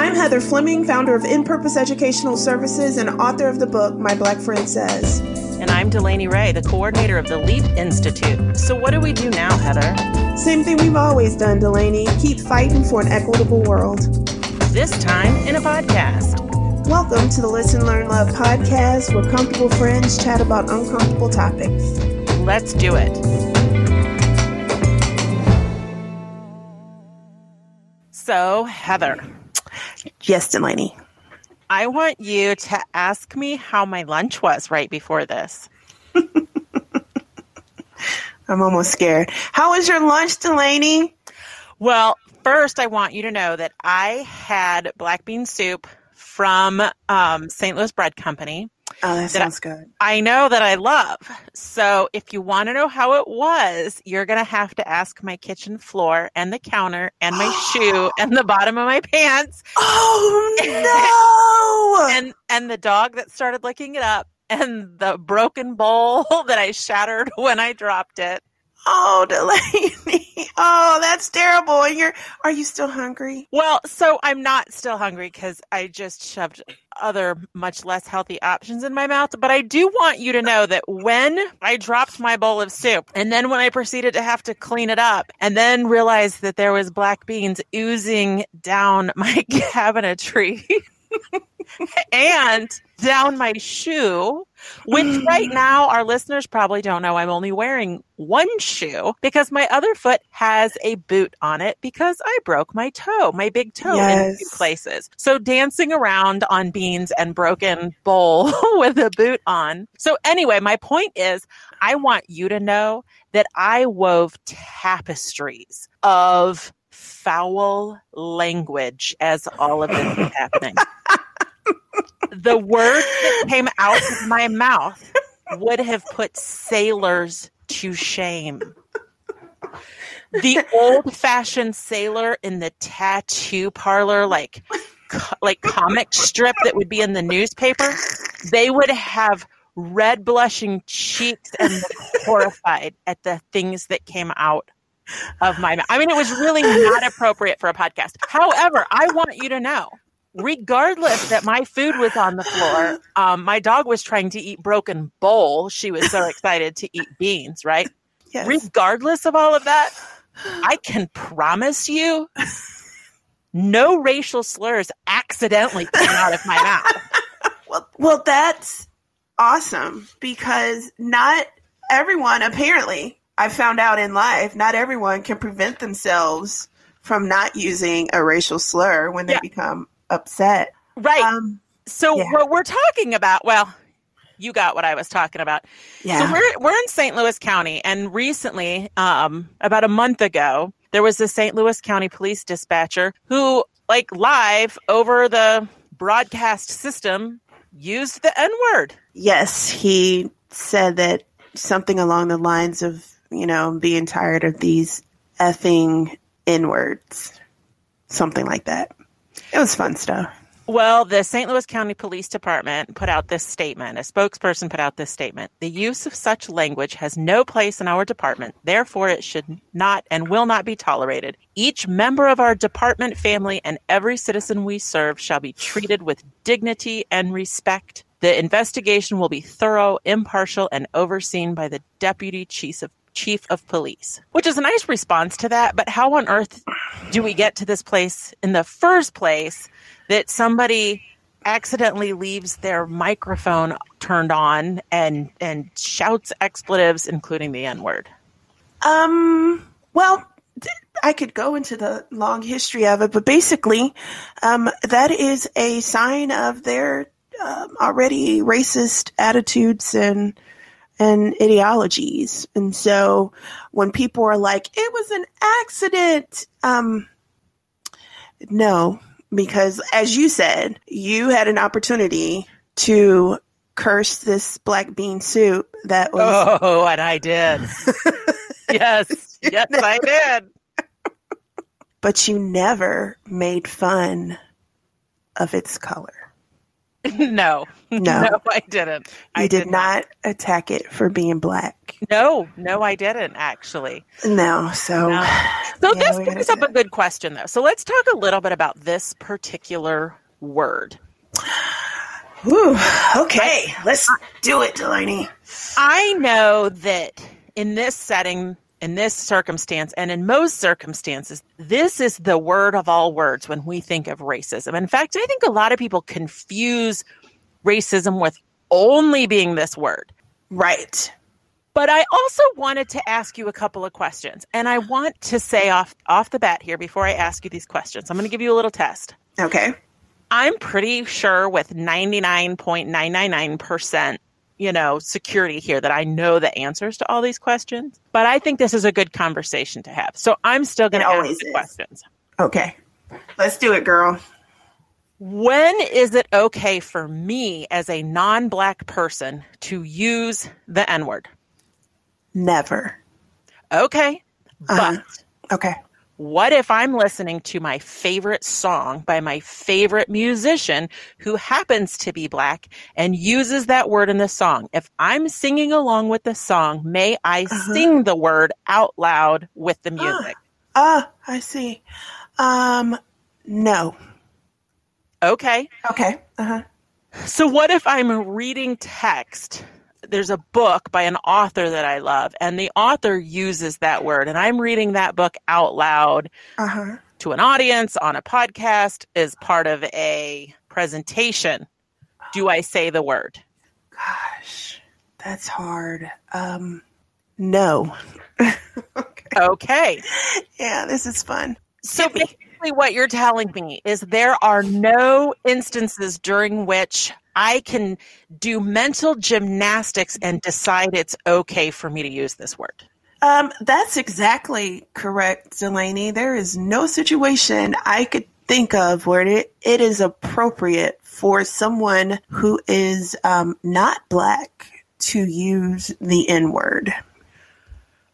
I'm Heather Fleming, founder of In Purpose Educational Services and author of the book My Black Friend Says. And I'm Delaney Ray, the coordinator of the LEAP Institute. So, what do we do now, Heather? Same thing we've always done, Delaney. Keep fighting for an equitable world. This time in a podcast. Welcome to the Listen, Learn, Love podcast, where comfortable friends chat about uncomfortable topics. Let's do it. So, Heather. Yes, Delaney. I want you to ask me how my lunch was right before this. I'm almost scared. How was your lunch, Delaney? Well, first, I want you to know that I had black bean soup from um, St. Louis Bread Company. Oh, that sounds I, good. I know that I love. So if you want to know how it was, you're going to have to ask my kitchen floor and the counter and my shoe and the bottom of my pants. Oh no. and and the dog that started licking it up and the broken bowl that I shattered when I dropped it. Oh, Delaney. Oh, that's terrible. And you're are you still hungry? Well, so I'm not still hungry because I just shoved other much less healthy options in my mouth. But I do want you to know that when I dropped my bowl of soup and then when I proceeded to have to clean it up and then realized that there was black beans oozing down my cabinetry and down my shoe, which right now our listeners probably don't know I'm only wearing one shoe because my other foot has a boot on it because I broke my toe, my big toe yes. in two places. So dancing around on beans and broken bowl with a boot on. So anyway, my point is I want you to know that I wove tapestries of foul language as all of this is happening the words that came out of my mouth would have put sailors to shame. The old fashioned sailor in the tattoo parlor, like like comic strip that would be in the newspaper, they would have red blushing cheeks and horrified at the things that came out of my mouth. I mean, it was really not appropriate for a podcast. However, I want you to know regardless that my food was on the floor, um, my dog was trying to eat broken bowl. She was so excited to eat beans, right? Yes. Regardless of all of that, I can promise you no racial slurs accidentally came out of my mouth. well, well, that's awesome because not everyone, apparently, I found out in life, not everyone can prevent themselves from not using a racial slur when they yeah. become upset. Right. Um, so yeah. what we're talking about, well, you got what I was talking about. Yeah. So we're we're in St. Louis County, and recently, um, about a month ago, there was a St. Louis County police dispatcher who, like, live over the broadcast system, used the N word. Yes, he said that something along the lines of, you know, being tired of these effing N words, something like that. It was fun stuff. Well, the St. Louis County Police Department put out this statement. A spokesperson put out this statement. The use of such language has no place in our department. Therefore, it should not and will not be tolerated. Each member of our department family and every citizen we serve shall be treated with dignity and respect. The investigation will be thorough, impartial, and overseen by the Deputy Chief of chief of police, which is a nice response to that. But how on earth do we get to this place in the first place that somebody accidentally leaves their microphone turned on and and shouts expletives, including the N word? Um. Well, I could go into the long history of it, but basically, um, that is a sign of their um, already racist attitudes and and ideologies. And so when people are like, it was an accident, um, no, because as you said, you had an opportunity to curse this black bean soup that was. Oh, and I did. yes, yes, I did. But you never made fun of its color. no, No. no, I didn't. You I did, not attack it for being black. No, no, I didn't actually. No, so No. So Yeah, this brings up a good question, though. So let's talk a little bit about this particular word. Whew, okay, let's do it, Delaney. I know that in this setting, in this circumstance, and in most circumstances, this is the word of all words when we think of racism. In fact, I think a lot of people confuse racism with only being this word. Right. But I also wanted to ask you a couple of questions. And I want to say off off the bat here before I ask you these questions. I'm going to give you a little test. Okay. I'm pretty sure with 99.999%, you know, security here that I know the answers to all these questions. But I think this is a good conversation to have. So I'm still going to ask the is. questions. Okay. Let's do it, girl. When is it okay for me as a non-black person to use the N-word? Never. Okay. Uh-huh. But Okay. What if I'm listening to my favorite song by my favorite musician who happens to be black and uses that word in the song? If I'm singing along with the song, may I Uh-huh. sing the word out loud with the music? Ah, I see. Um, no. Okay. Okay. Uh huh. So what if I'm reading text? There's a book by an author that I love, and the author uses that word, and I'm reading that book out loud Uh huh. to an audience on a podcast as part of a presentation. Do I say the word? Gosh, that's hard. Um, no. okay. Okay. Yeah, this is fun. So basically, what you're telling me is there are no instances during which I can do mental gymnastics and decide it's okay for me to use this word. Um, that's exactly correct, Delaney. There is no situation I could think of where it, it is appropriate for someone who is um, not black to use the N word.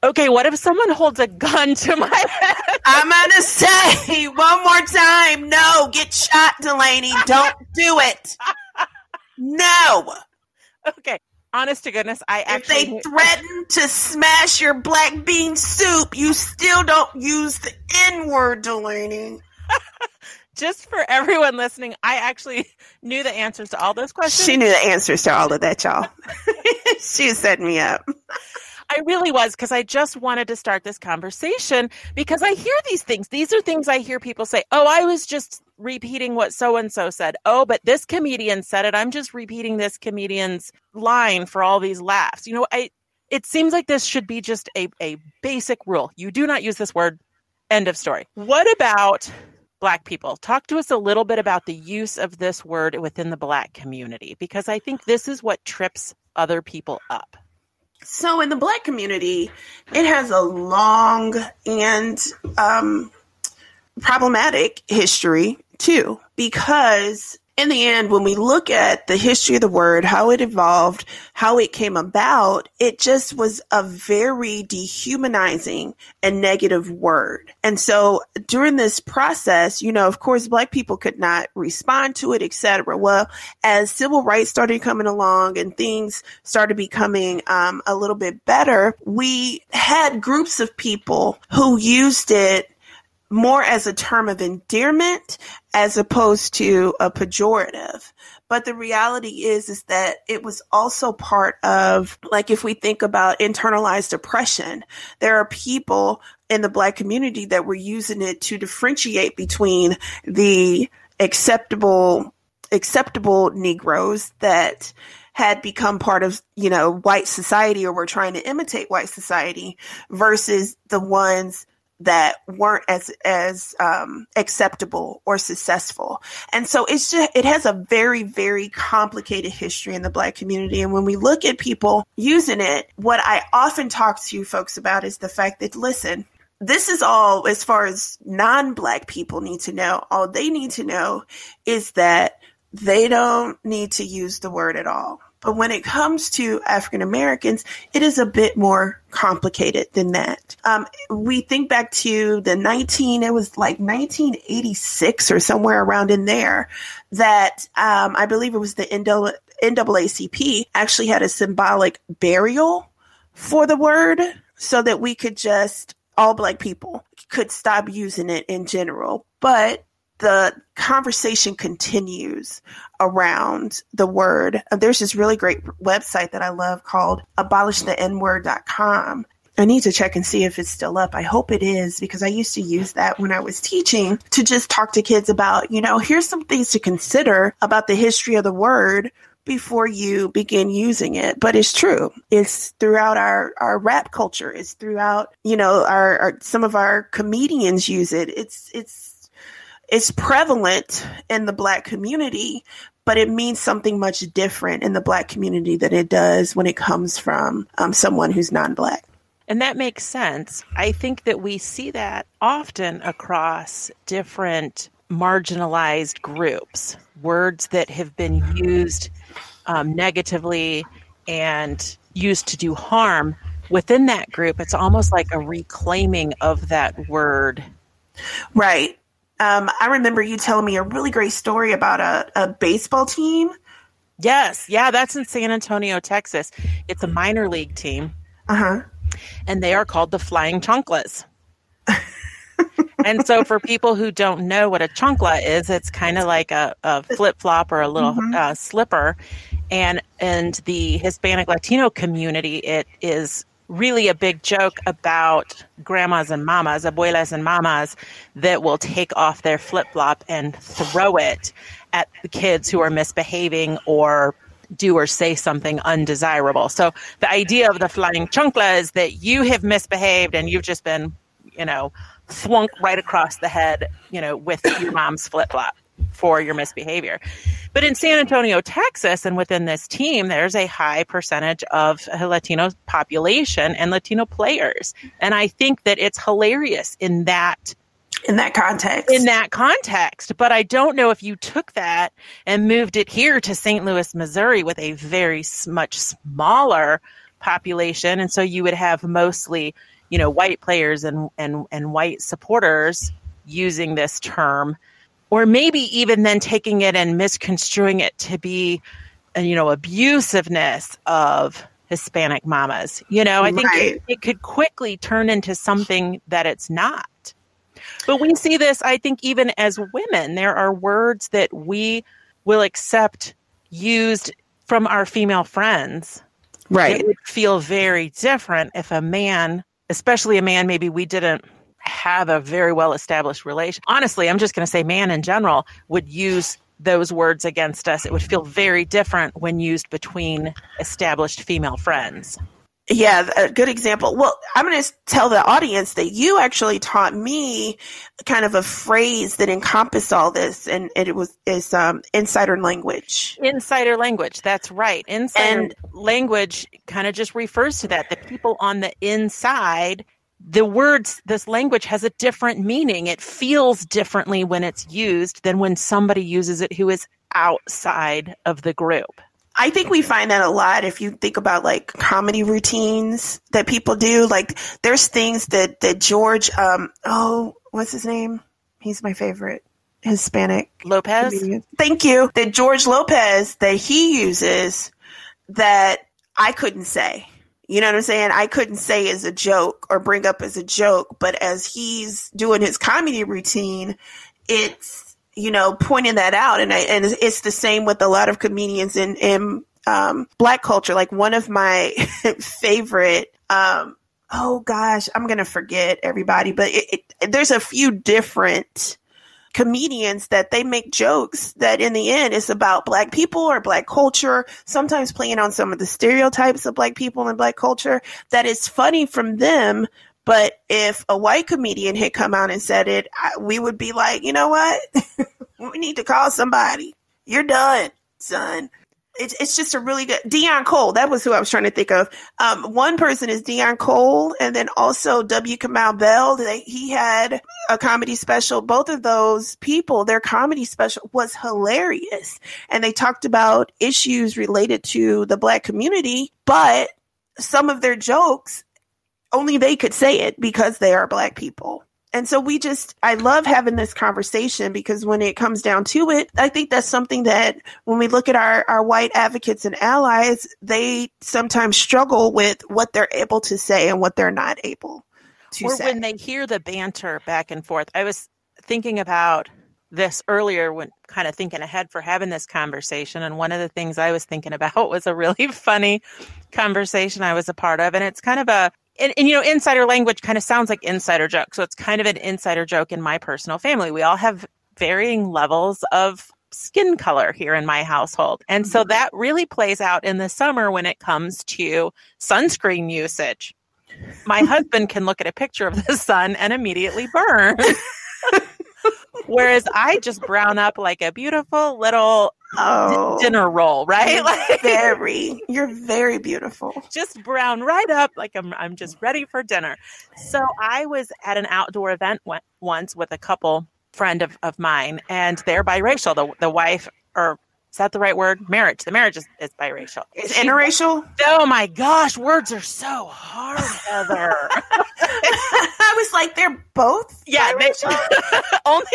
Okay, what if someone holds a gun to my head? I'm gonna say one more time, no, get shot, Delaney. Don't do it. No. Okay, honest to goodness, I If actually. they threaten to smash your black bean soup, you still don't use the N word, Delaney. just for everyone listening, I actually knew the answers to all those questions. She knew the answers to all of that, y'all. she set me up. I really was because I just wanted to start this conversation because I hear these things. These are things I hear people say, Oh, I was just repeating what so and so said. Oh, but this comedian said it. I'm just repeating this comedian's line for all these laughs. You know, I it seems like this should be just a, a basic rule. You do not use this word. End of story. What about black people? Talk to us a little bit about the use of this word within the black community because I think this is what trips other people up. So, in the black community, it has a long and um, problematic history too, because in the end, when we look at the history of the word, how it evolved, how it came about, it just was a very dehumanizing and negative word. And so during this process, you know, of course, black people could not respond to it, etc. Well, as civil rights started coming along and things started becoming um, a little bit better, we had groups of people who used it more as a term of endearment as opposed to a pejorative. But the reality is, is that it was also part of, like, if we think about internalized oppression, there are people in the black community that were using it to differentiate between the acceptable, acceptable Negroes that had become part of, you know, white society or were trying to imitate white society versus the ones that weren't as as um, acceptable or successful, and so it's just it has a very very complicated history in the Black community. And when we look at people using it, what I often talk to folks about is the fact that listen, this is all as far as non-Black people need to know. All they need to know is that they don't need to use the word at all But when it comes to African Americans, it is a bit more complicated than that. Um, we think back to the 19, it was like 1986 or somewhere around in there that um, I believe it was the NAACP actually had a symbolic burial for the word so that we could just, all black people could stop using it in general. But the conversation continues around the word. There's this really great website that I love called abolishthennword.com. I need to check and see if it's still up. I hope it is because I used to use that when I was teaching to just talk to kids about, you know, here's some things to consider about the history of the word before you begin using it. But it's true. It's throughout our, our rap culture. It's throughout, you know, our, our some of our comedians use it. It's it's it's prevalent in the black community, but it means something much different in the black community than it does when it comes from um, someone who's non-black. And that makes sense. I think that we see that often across different marginalized groups, words that have been used um, negatively and used to do harm within that group. It's almost like a reclaiming of that word. Right. Um, I remember you telling me a really great story about a, a baseball team. Yes. Yeah, that's in San Antonio, Texas. It's a minor league team. Uh huh. And they are called the Flying Chanclas. and so, for people who don't know what a chancla is, it's kind of like a, a flip flop or a little mm-hmm. uh, slipper. And and the Hispanic Latino community, it is really a big joke about grandmas and mamas, abuelas and mamas, that will take off their flip flop and throw it at the kids who are misbehaving or do or say something undesirable. So the idea of the flying chancla is that you have misbehaved and you've just been, you know, flunk right across the head, you know, with your mom's flip flop for your misbehavior. But in San Antonio, Texas, and within this team, there's a high percentage of Latino population and Latino players. And I think that it's hilarious in that in that context. In that context. But I don't know if you took that and moved it here to St. Louis, Missouri with a very much smaller population. And so you would have mostly, you know, white players and, and, and white supporters using this term or maybe even then taking it and misconstruing it to be uh, you know abusiveness of hispanic mamas. You know i think right. it, it could quickly turn into something that it's not. But we see this i think even as women. There are words that we will accept used from our female friends right. it would feel very different if a man especially a man maybe we didn't have a very well established relation. Honestly, I'm just going to say man in general would use those words against us. It would feel very different when used between established female friends. Yeah, a good example. Well, I'm going to tell the audience that you actually taught me kind of a phrase that encompassed all this, and, it was is um, insider language. Insider language. That's right. Insider and, language kind of just refers to that. The people on the inside the words, this language has a different meaning. It feels differently when it's used than when somebody uses it who is outside of the group. I think we find that a lot if you think about like comedy routines that people do. Like there's things that, that George, um, oh, what's his name? He's my favorite. Hispanic Lopez. Comedian. Thank you. That George Lopez that he uses that I couldn't say. You know what I'm saying? I couldn't say as a joke or bring up as a joke, but as he's doing his comedy routine, it's, you know, pointing that out. And I, and it's the same with a lot of comedians in, in, um, black culture. Like one of my favorite, um, oh gosh, I'm to forget everybody, but it, it, there's a few different, comedians that they make jokes that in the end is about black people or black culture, sometimes playing on some of the stereotypes of black people and black culture that is funny from them. But if a white comedian had come out and said it, we would be like, you know what? we need to call somebody. You're done, son. It's, it's just a really good Deon Cole. That was who I was trying to think of. Um, one person is Deon Cole, and then also W. Kamau Bell. They, he had a comedy special. Both of those people, their comedy special was hilarious, and they talked about issues related to the black community. But some of their jokes, only they could say it because they are black people. And so we just, I love having this conversation because when it comes down to it, I think that's something that when we look at our, our white advocates and allies, they sometimes struggle with what they're able to say and what they're not able to or say. when they hear the banter back and forth. I was thinking about this earlier when kind of thinking ahead for having this conversation and one of the things I was thinking about was a really funny conversation I was a part of and it's kind of a and, and, you know, insider language kind of sounds like insider joke. So it's kind of an insider joke in my personal family. We all have varying levels of skin color here in my household. And so mm-hmm. that really plays out in the summer when it comes to sunscreen usage. My husband can look at a picture of the sun and immediately burn. Whereas I just brown up like a beautiful little oh, dinner roll, right? Like very, you're very beautiful. just brown right up like I'm I'm just ready for dinner. So I was at an outdoor event once with a couple friend of, of mine and they're biracial. The the wife or is that the right word? Marriage. The marriage is, is biracial. Is interracial? Oh my gosh, words are so hard, Heather. I was like, they're both. yeah, they, only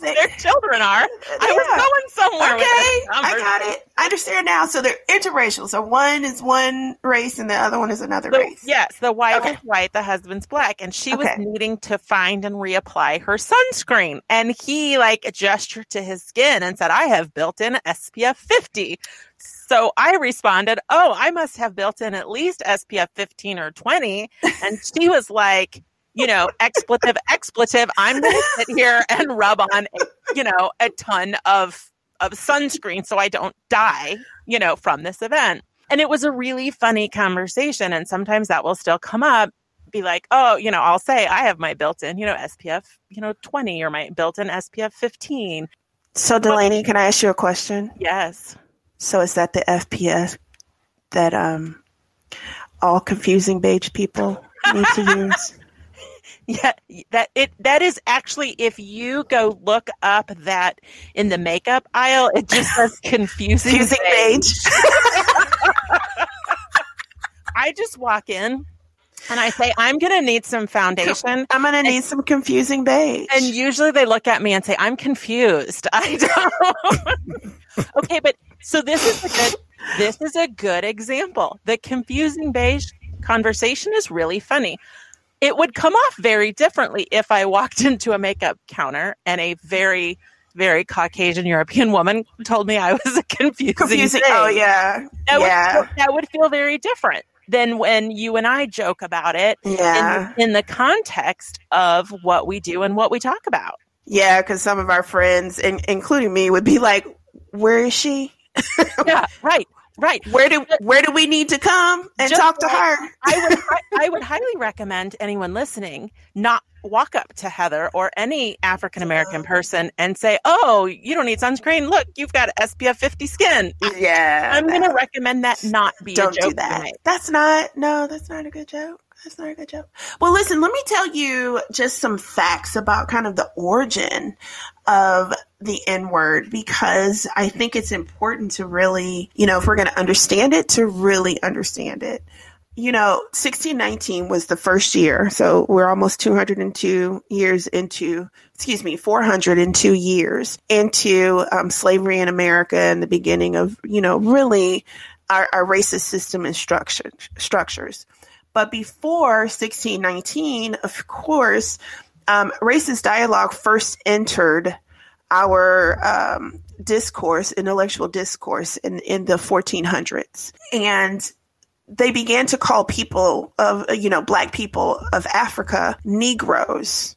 their children are. I was going somewhere. Okay, I got it. I understand now. So they're interracial. So one is one race and the other one is another The- race. yes, the wife Okay. is white, the husband's black, and she was needing to find and reapply her sunscreen. And he like gestured to his skin and said, "I have built-in SPF 50." So I responded, "Oh, I must have built in at least SPF 15 or 20." And she was like, "You know, expletive, expletive. I'm going to sit here and rub on, you know, a ton of of sunscreen so I don't die, you know, from this event." And it was a really funny conversation. And sometimes that will still come up. Be like, oh, you know, I'll say I have my built in, you know, SPF, you know, 20 or my built in SPF 15. So Delaney, can I ask you a question? Yes. So is that the FPS that um all confusing beige people need to use? Yeah, that it that is actually if you go look up that in the makeup aisle, it just says confusing. Confusing beige. beige. I just walk in and I say, I'm gonna need some foundation. I'm gonna need some confusing beige. And usually they look at me and say, I'm confused. I don't. okay, but so this is a good this is a good example. The confusing beige conversation is really funny. It would come off very differently if I walked into a makeup counter and a very, very Caucasian European woman told me I was a confusing. confusing. beige. Oh yeah, That yeah, would, that would feel very different than when you and I joke about it yeah, in, in the context of what we do and what we talk about. yeah. Because some of our friends, in, including me, would be like, "Where is she? Yeah, right, right. Where do where do we need to come and Just talk to her?" I would I would highly recommend anyone listening not walk up to Heather or any African American uh-huh. person and say, "Oh, you don't need sunscreen. Look, you've got SPF 50 skin." Yeah, I'm going to recommend that not be don't a joke do that. to make. That's not no, that's not a good joke. That's not a good joke. Well, listen, let me tell you just some facts about kind of the origin of the N word because I think it's important to really, you know, if we're going to understand it, to really understand it. You know, 1619 was the first year. So we're almost 202 years into, excuse me, 402 years into um, slavery in America and the beginning of, you know, really our, our racist system and structure, structures. But before 1619, of course, um, racist dialogue first entered our um, discourse, intellectual discourse, in, in the 1400s. And they began to call people of, you know, black people of Africa Negroes.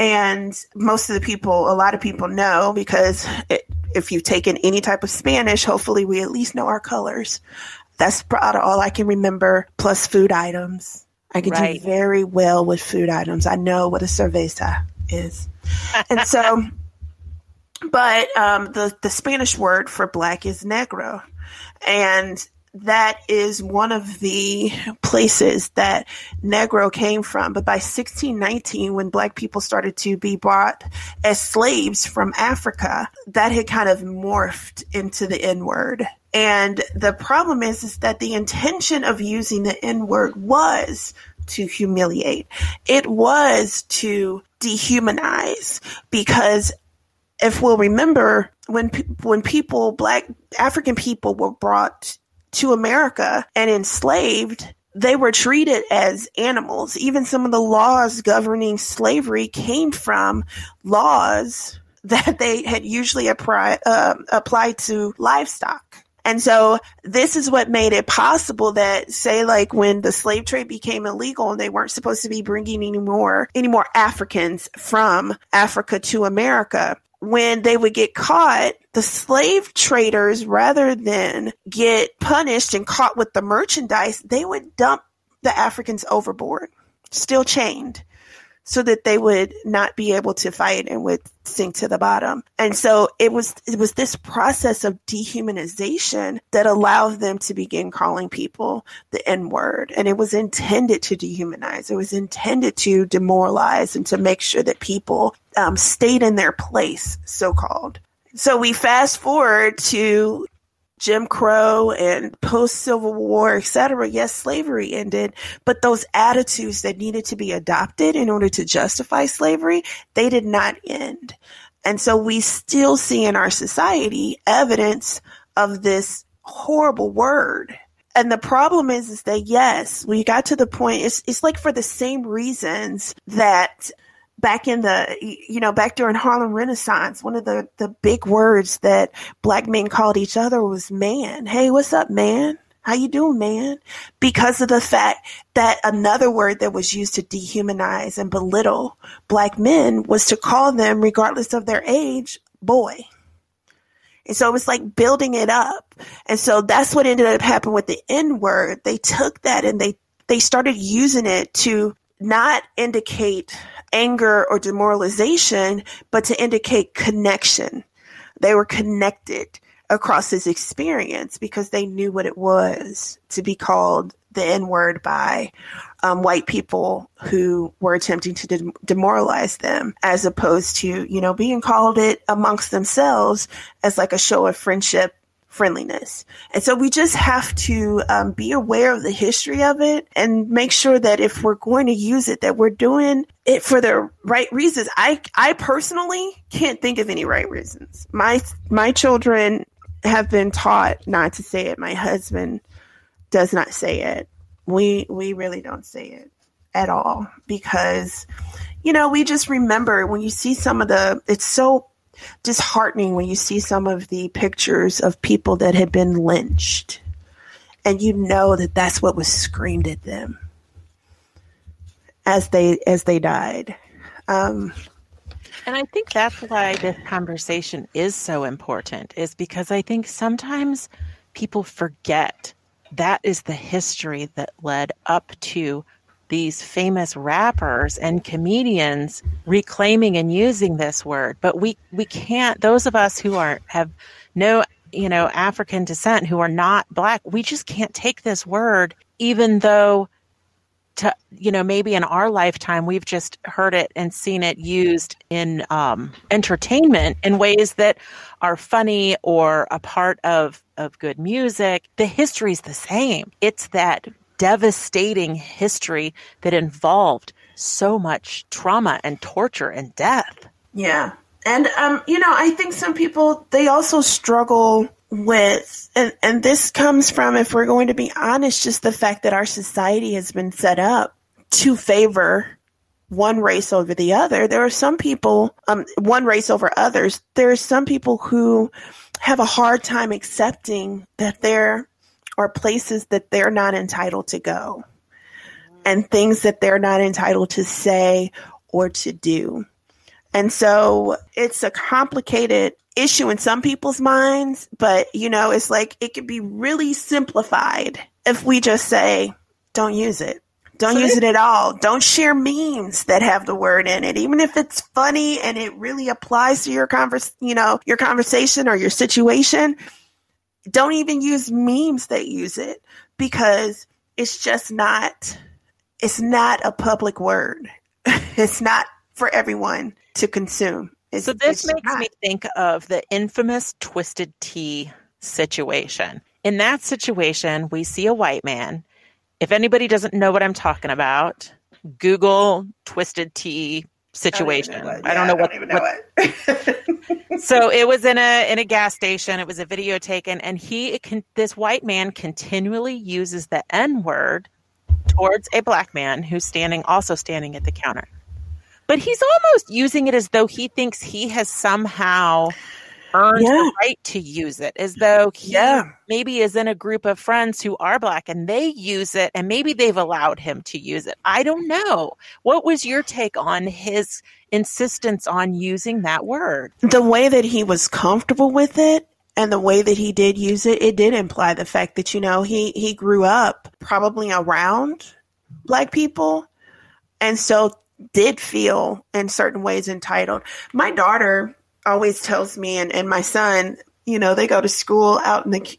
And most of the people, a lot of people know because it, if you've taken any type of Spanish, hopefully we at least know our colors. That's about all I can remember, plus food items. I can Right. do very well with food items. I know what a cerveza is. and so, but um, the, the Spanish word for black is negro. And that is one of the places that Negro came from. But by 1619, when black people started to be brought as slaves from Africa, that had kind of morphed into the N word. And the problem is, is that the intention of using the N word was to humiliate. It was to dehumanize because if we'll remember when when people black African people were brought to America and enslaved, they were treated as animals. Even some of the laws governing slavery came from laws that they had usually uh, applied to livestock. And so this is what made it possible that say like when the slave trade became illegal and they weren't supposed to be bringing any more any more Africans from Africa to America when they would get caught, the slave traders, rather than get punished and caught with the merchandise, they would dump the Africans overboard, still chained so that they would not be able to fight and would sink to the bottom. And so it was it was this process of dehumanization that allowed them to begin calling people the N word. And it was intended to dehumanize. It was intended to demoralize and to make sure that people um, stayed in their place, so called. So we fast forward to Jim Crow and post Civil War, etc. Yes, slavery ended, but those attitudes that needed to be adopted in order to justify slavery, they did not end. And so we still see in our society evidence of this horrible word. And the problem is, is that yes, we got to the point, it's, it's like for the same reasons that back in the you know back during Harlem Renaissance, one of the the big words that black men called each other was man. Hey, what's up, man? How you doing, man? Because of the fact that another word that was used to dehumanize and belittle black men was to call them, regardless of their age, boy. And so it was like building it up. And so that's what ended up happening with the N word. They took that and they they started using it to not indicate anger or demoralization, but to indicate connection. They were connected across his experience because they knew what it was to be called the N word by um, white people who were attempting to de- demoralize them, as opposed to, you know, being called it amongst themselves as like a show of friendship friendliness. And so we just have to um, be aware of the history of it and make sure that if we're going to use it, that we're doing it for the right reasons. I, I personally can't think of any right reasons. My, my children have been taught not to say it. My husband does not say it. We, we really don't say it at all because, you know, we just remember when you see some of the, it's so disheartening when you see some of the pictures of people that had been lynched and you know that that's what was screamed at them as they as they died. Um, and i think that's why this conversation is so important is because i think sometimes people forget that is the history that led up to these famous rappers and comedians reclaiming and using this word. But we we can't those of us who are have no you know african descent who are not black we just can't take this word even though to you know maybe in our lifetime we've just heard it and seen it used in um, entertainment in ways that are funny or a part of of good music the history is the same it's that devastating history that involved so much trauma and torture and death. Yeah. And um, you know, I think some people they also struggle with and, and this comes from if we're going to be honest, just the fact that our society has been set up to favor one race over the other. There are some people, um, one race over others. There are some people who have a hard time accepting that there are places that they're not entitled to go and things that they're not entitled to say or to do. And so it's a complicated issue in some people's minds, but you know, it's like it could be really simplified if we just say, don't use it. Don't use it at all. Don't share memes that have the word in it, even if it's funny and it really applies to your convers, you know, your conversation or your situation don't even use memes that use it because it's just not it's not a public word. it's not for everyone to consume. It's, so this makes not. me think of the infamous twisted tea situation. In that situation, we see a white man. If anybody doesn't know what I'm talking about, Google twisted tea situation. I don't, know what. Don't know what. so it was in a in a gas station. It was a video taken, and he can, this white man continually uses the N word towards a black man who's standing also standing at the counter. But he's almost using it as though he thinks he has somehow earned yeah. the right to use it as though he yeah. maybe is in a group of friends who are black and they use it and maybe they've allowed him to use it. I don't know. What was your take on his insistence on using that word? The way that he was comfortable with it and the way that he did use it, it did imply the fact that, you know, he, he grew up probably around black people and so did feel in certain ways entitled. My daughter always tells me and, and my son, you know, they go to school out in the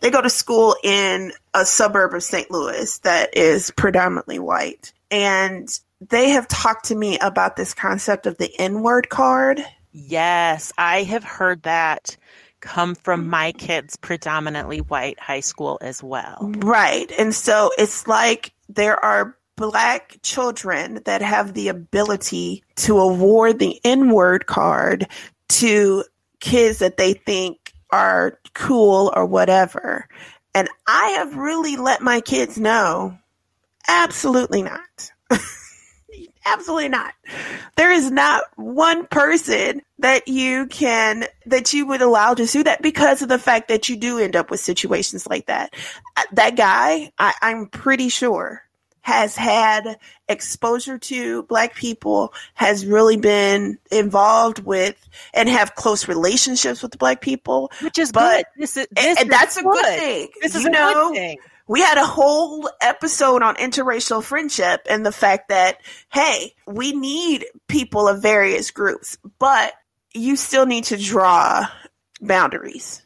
they go to school in a suburb of St. Louis that is predominantly white. And they have talked to me about this concept of the N-word card. Yes, I have heard that come from mm. my kids' predominantly white high school as well. Right. And so it's like there are black children that have the ability to award the N word card to kids that they think are cool or whatever. And I have really let my kids know absolutely not. absolutely not. There is not one person that you can, that you would allow to do that because of the fact that you do end up with situations like that. Uh, that guy, I, I'm pretty sure has had exposure to black people, has really been involved with and have close relationships with black people. Which is but, good. This is, this and, that's a good thing. This is you a know, good thing. We had a whole episode on interracial friendship and the fact that, hey, we need people of various groups, but you still need to draw boundaries.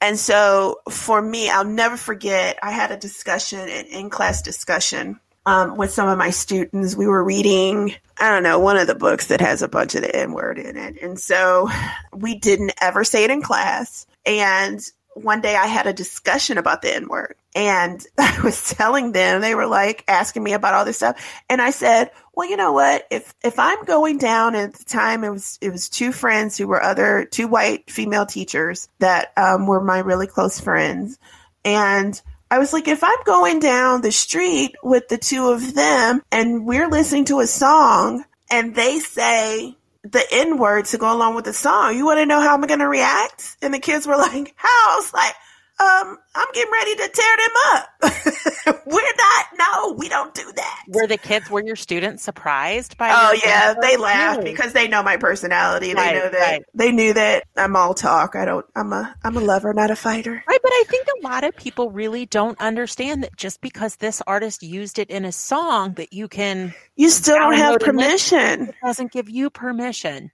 And so for me, I'll never forget, I had a discussion, an in class discussion um, with some of my students. We were reading, I don't know, one of the books that has a bunch of the N word in it. And so we didn't ever say it in class. And one day I had a discussion about the N word and I was telling them, they were like asking me about all this stuff. And I said, well, you know what? If, if I'm going down at the time, it was, it was two friends who were other, two white female teachers that um, were my really close friends. And I was like, if I'm going down the street with the two of them and we're listening to a song and they say, the N word to go along with the song. You want to know how I'm going to react? And the kids were like, how? I was like, um, I'm getting ready to tear them up. We're not. No, we don't do that. Were the kids, were your students surprised by? Oh yeah, they laughed because they know my personality. Right, they know that right. they knew that I'm all talk. I don't. I'm a. I'm a lover, not a fighter. Right, but I think a lot of people really don't understand that just because this artist used it in a song, that you can. You still don't have permission. It doesn't give you permission.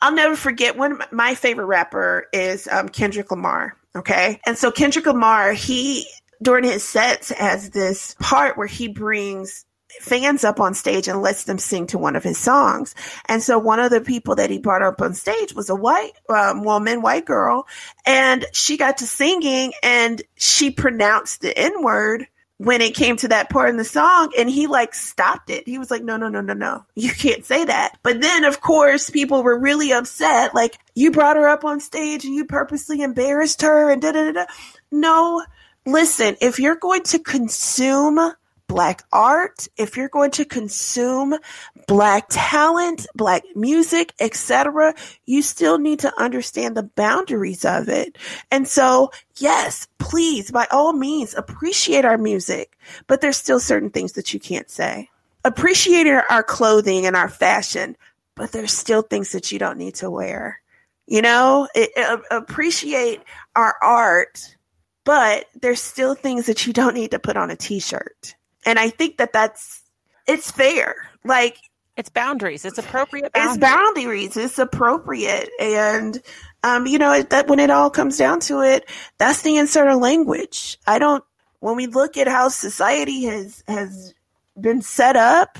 I'll never forget one. My favorite rapper is um, Kendrick Lamar Okay. And so Kendrick Lamar, he, during his sets, has this part where he brings fans up on stage and lets them sing to one of his songs. And so one of the people that he brought up on stage was a white um, woman, white girl, and she got to singing and she pronounced the N word when it came to that part in the song and he like stopped it. He was like, no, no, no, no, no, you can't say that. But then of course people were really upset. Like you brought her up on stage and you purposely embarrassed her and da da da. No, listen, if you're going to consume black art, if you're going to consume black talent, black music, etc., you still need to understand the boundaries of it. And so, yes, please, by all means, appreciate our music, but there's still certain things that you can't say. Appreciate our clothing and our fashion, but there's still things that you don't need to wear. You know, it, it, uh, appreciate our art, but there's still things that you don't need to put on a t-shirt. And I think that that's, it's fair. Like, It's boundaries. It's appropriate. Boundaries. It's boundaries. It's appropriate, and um, you know that when it all comes down to it, that's the insert of language. I don't. When we look at how society has has been set up,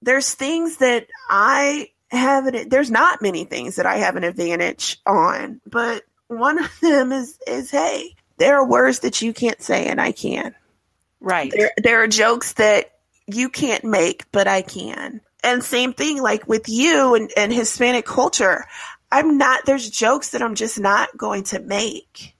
there's things that I have an. There's not many things that I have an advantage on, but one of them is is hey, there are words that you can't say and I can. Right. There, there are jokes that you can't make, but I can and same thing like with you and, and Hispanic culture. I'm not, there's jokes that I'm just not going to make.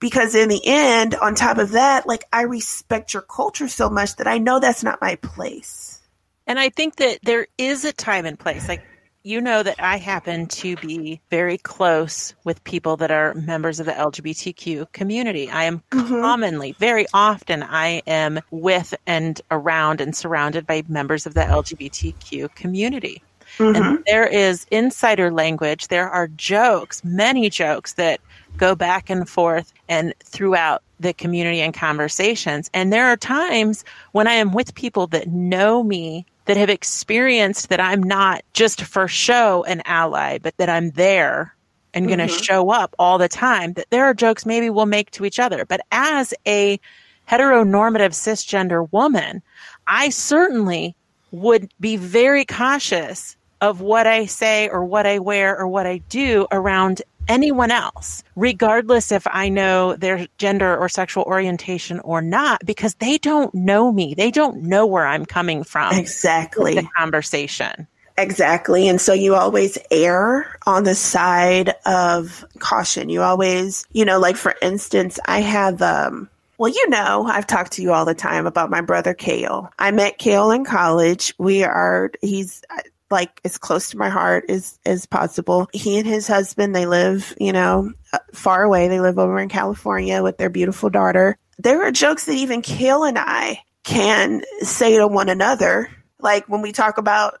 Because in the end, on top of that, like I respect your culture so much that I know that's not my place. And I think that there is a time and place. Like you know that I happen to be very close with people that are members of the LGBTQ community. I am mm-hmm. commonly, very often, I am with and around and surrounded by members of the LGBTQ community. Mm-hmm. And there is insider language. There are jokes, many jokes that go back and forth and throughout the community and conversations. And there are times when I am with people that know me that have experienced that I'm not just for show an ally, but that I'm there and mm-hmm. going to show up all the time, that there are jokes maybe we'll make to each other. But as a heteronormative cisgender woman, I certainly would be very cautious of what I say or what I wear or what I do around anyone else, regardless if I know their gender or sexual orientation or not, because they don't know me. They don't know where I'm coming from. Exactly. The conversation. Exactly. And so you always err on the side of caution. You always, you know, like for instance, I have, um, well, you know, I've talked to you all the time about my brother Kale. I met Kale in college. We are, he's, like as close to my heart as as possible. He and his husband, they live, you know, uh, far away. They live over in California with their beautiful daughter. There are jokes that even Kale and I can say to one another, like when we talk about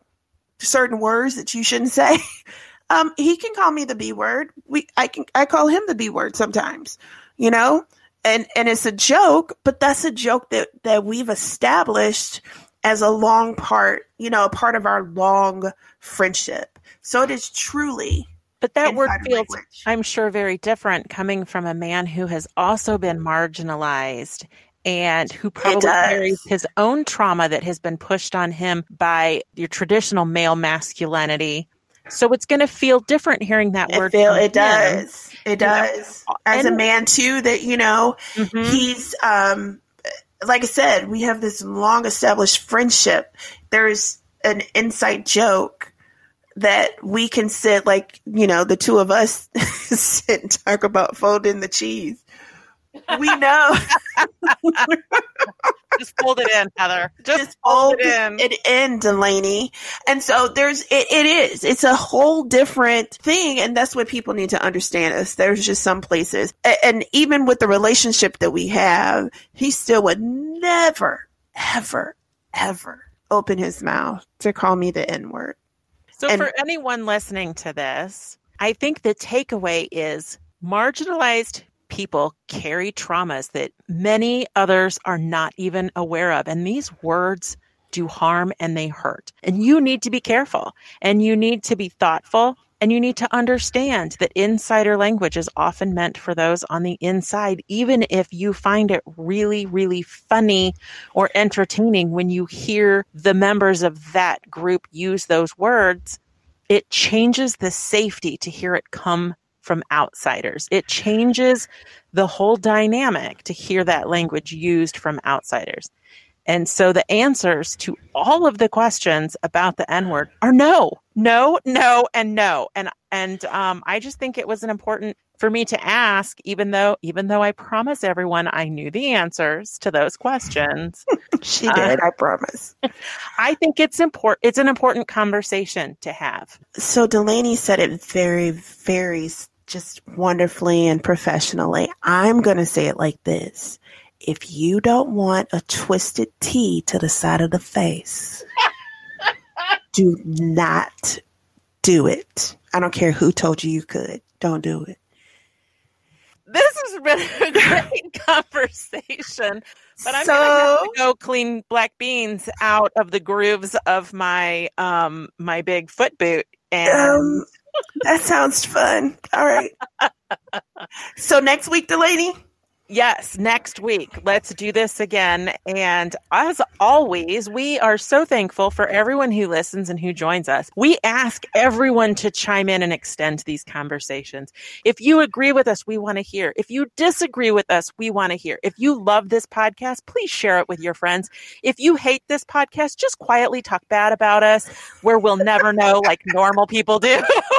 certain words that you shouldn't say. Um, he can call me the B word. We, I can, I call him the B word sometimes, you know, and and it's a joke, but that's a joke that that we've established as a long part, you know, a part of our long friendship. So it is truly. But that word feels, language. I'm sure, very different coming from a man who has also been marginalized and who probably carries his own trauma that has been pushed on him by your traditional male masculinity. So it's going to feel different hearing that it word. Feel, it does. It does. As and, a man too, that you know, mm-hmm. he's um like I said, we have this long established friendship. There's an inside joke that we can sit like, you know, the two of us sit and talk about folding the cheese we know. Just fold it in, Heather. Just, Just fold it in. It in, Delaney. And so there's it, it is. It's a whole different thing, and that's what people need to understand. Is there's just some places, and even with the relationship that we have, he still would never, ever, ever open his mouth to call me the N word. So, and, for anyone listening to this, I think the takeaway is marginalized people carry traumas that many others are not even aware of. And these words do harm and they hurt. And you need to be careful and you need to be thoughtful and you need to understand that insider language is often meant for those on the inside, even if you find it really, really funny or entertaining when you hear the members of that group use those words. It changes the safety to hear it come from outsiders. It changes the whole dynamic to hear that language used from outsiders. And so the answers to all of the questions about the N word are no, no, no, and no. And and um, I just think it was an important for me to ask, even though even though I promise everyone I knew the answers to those questions. she did, uh, I promise. I think it's important. It's an important conversation to have. So Delaney said it very, very just wonderfully and professionally. I'm going to say it like this. If you don't want a Twisted Tea to the side of the face, do not do it. I don't care who told you you could. Don't do it. this has been a great conversation. But I'm So- gonna have to go clean black beans out of the grooves of my um my big foot boot. And Um, that sounds fun. All right. so next week, Delaney. Yes, next week. Let's do this again. And as always, we are so thankful for everyone who listens and who joins us. We ask everyone to chime in and extend these conversations. If you agree with us, we want to hear. If you disagree with us, we want to hear. If you love this podcast, please share it with your friends. If you hate this podcast, just quietly talk bad about us where we'll never know like normal people do.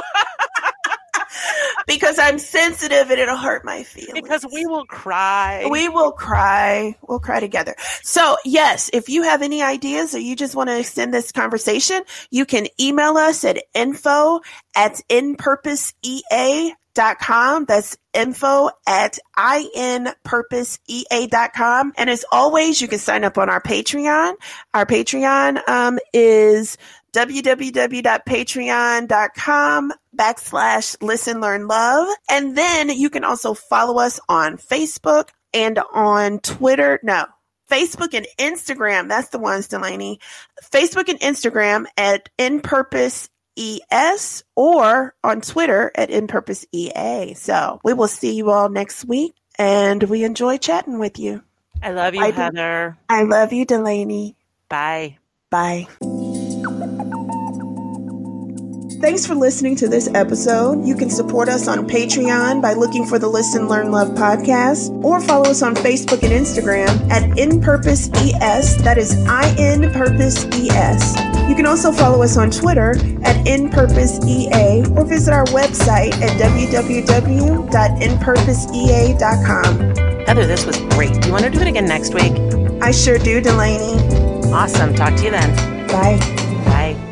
Because I'm sensitive and it'll hurt my feelings. because we will cry. We will cry. We'll cry together. So, yes, if you have any ideas or you just want to extend this conversation, you can email us at info at inpurposeea.com. That's info at inpurposeea.com. And as always, you can sign up on our Patreon. Our Patreon um, is www.patreon.com backslash listen learn love. And then you can also follow us on facebook and on twitter. No facebook and instagram. That's the ones delaney. Facebook and instagram at in purpose es or on twitter at in purpose ea so we will see you all next week and we enjoy chatting with you. I love you, I do. I love you delaney. Bye. Bye. Thanks for listening to this episode. You can support us on Patreon by looking for the Listen, Learn, Love podcast or follow us on Facebook and Instagram at In Purpose ES. That is I N Purpose ES. You can also follow us on Twitter at In Purpose EA or visit our website at www.inpurposeea.com. Heather, this was great. Do you want to do it again next week? I sure do, Delaney. Awesome. Talk to you then. Bye. Bye.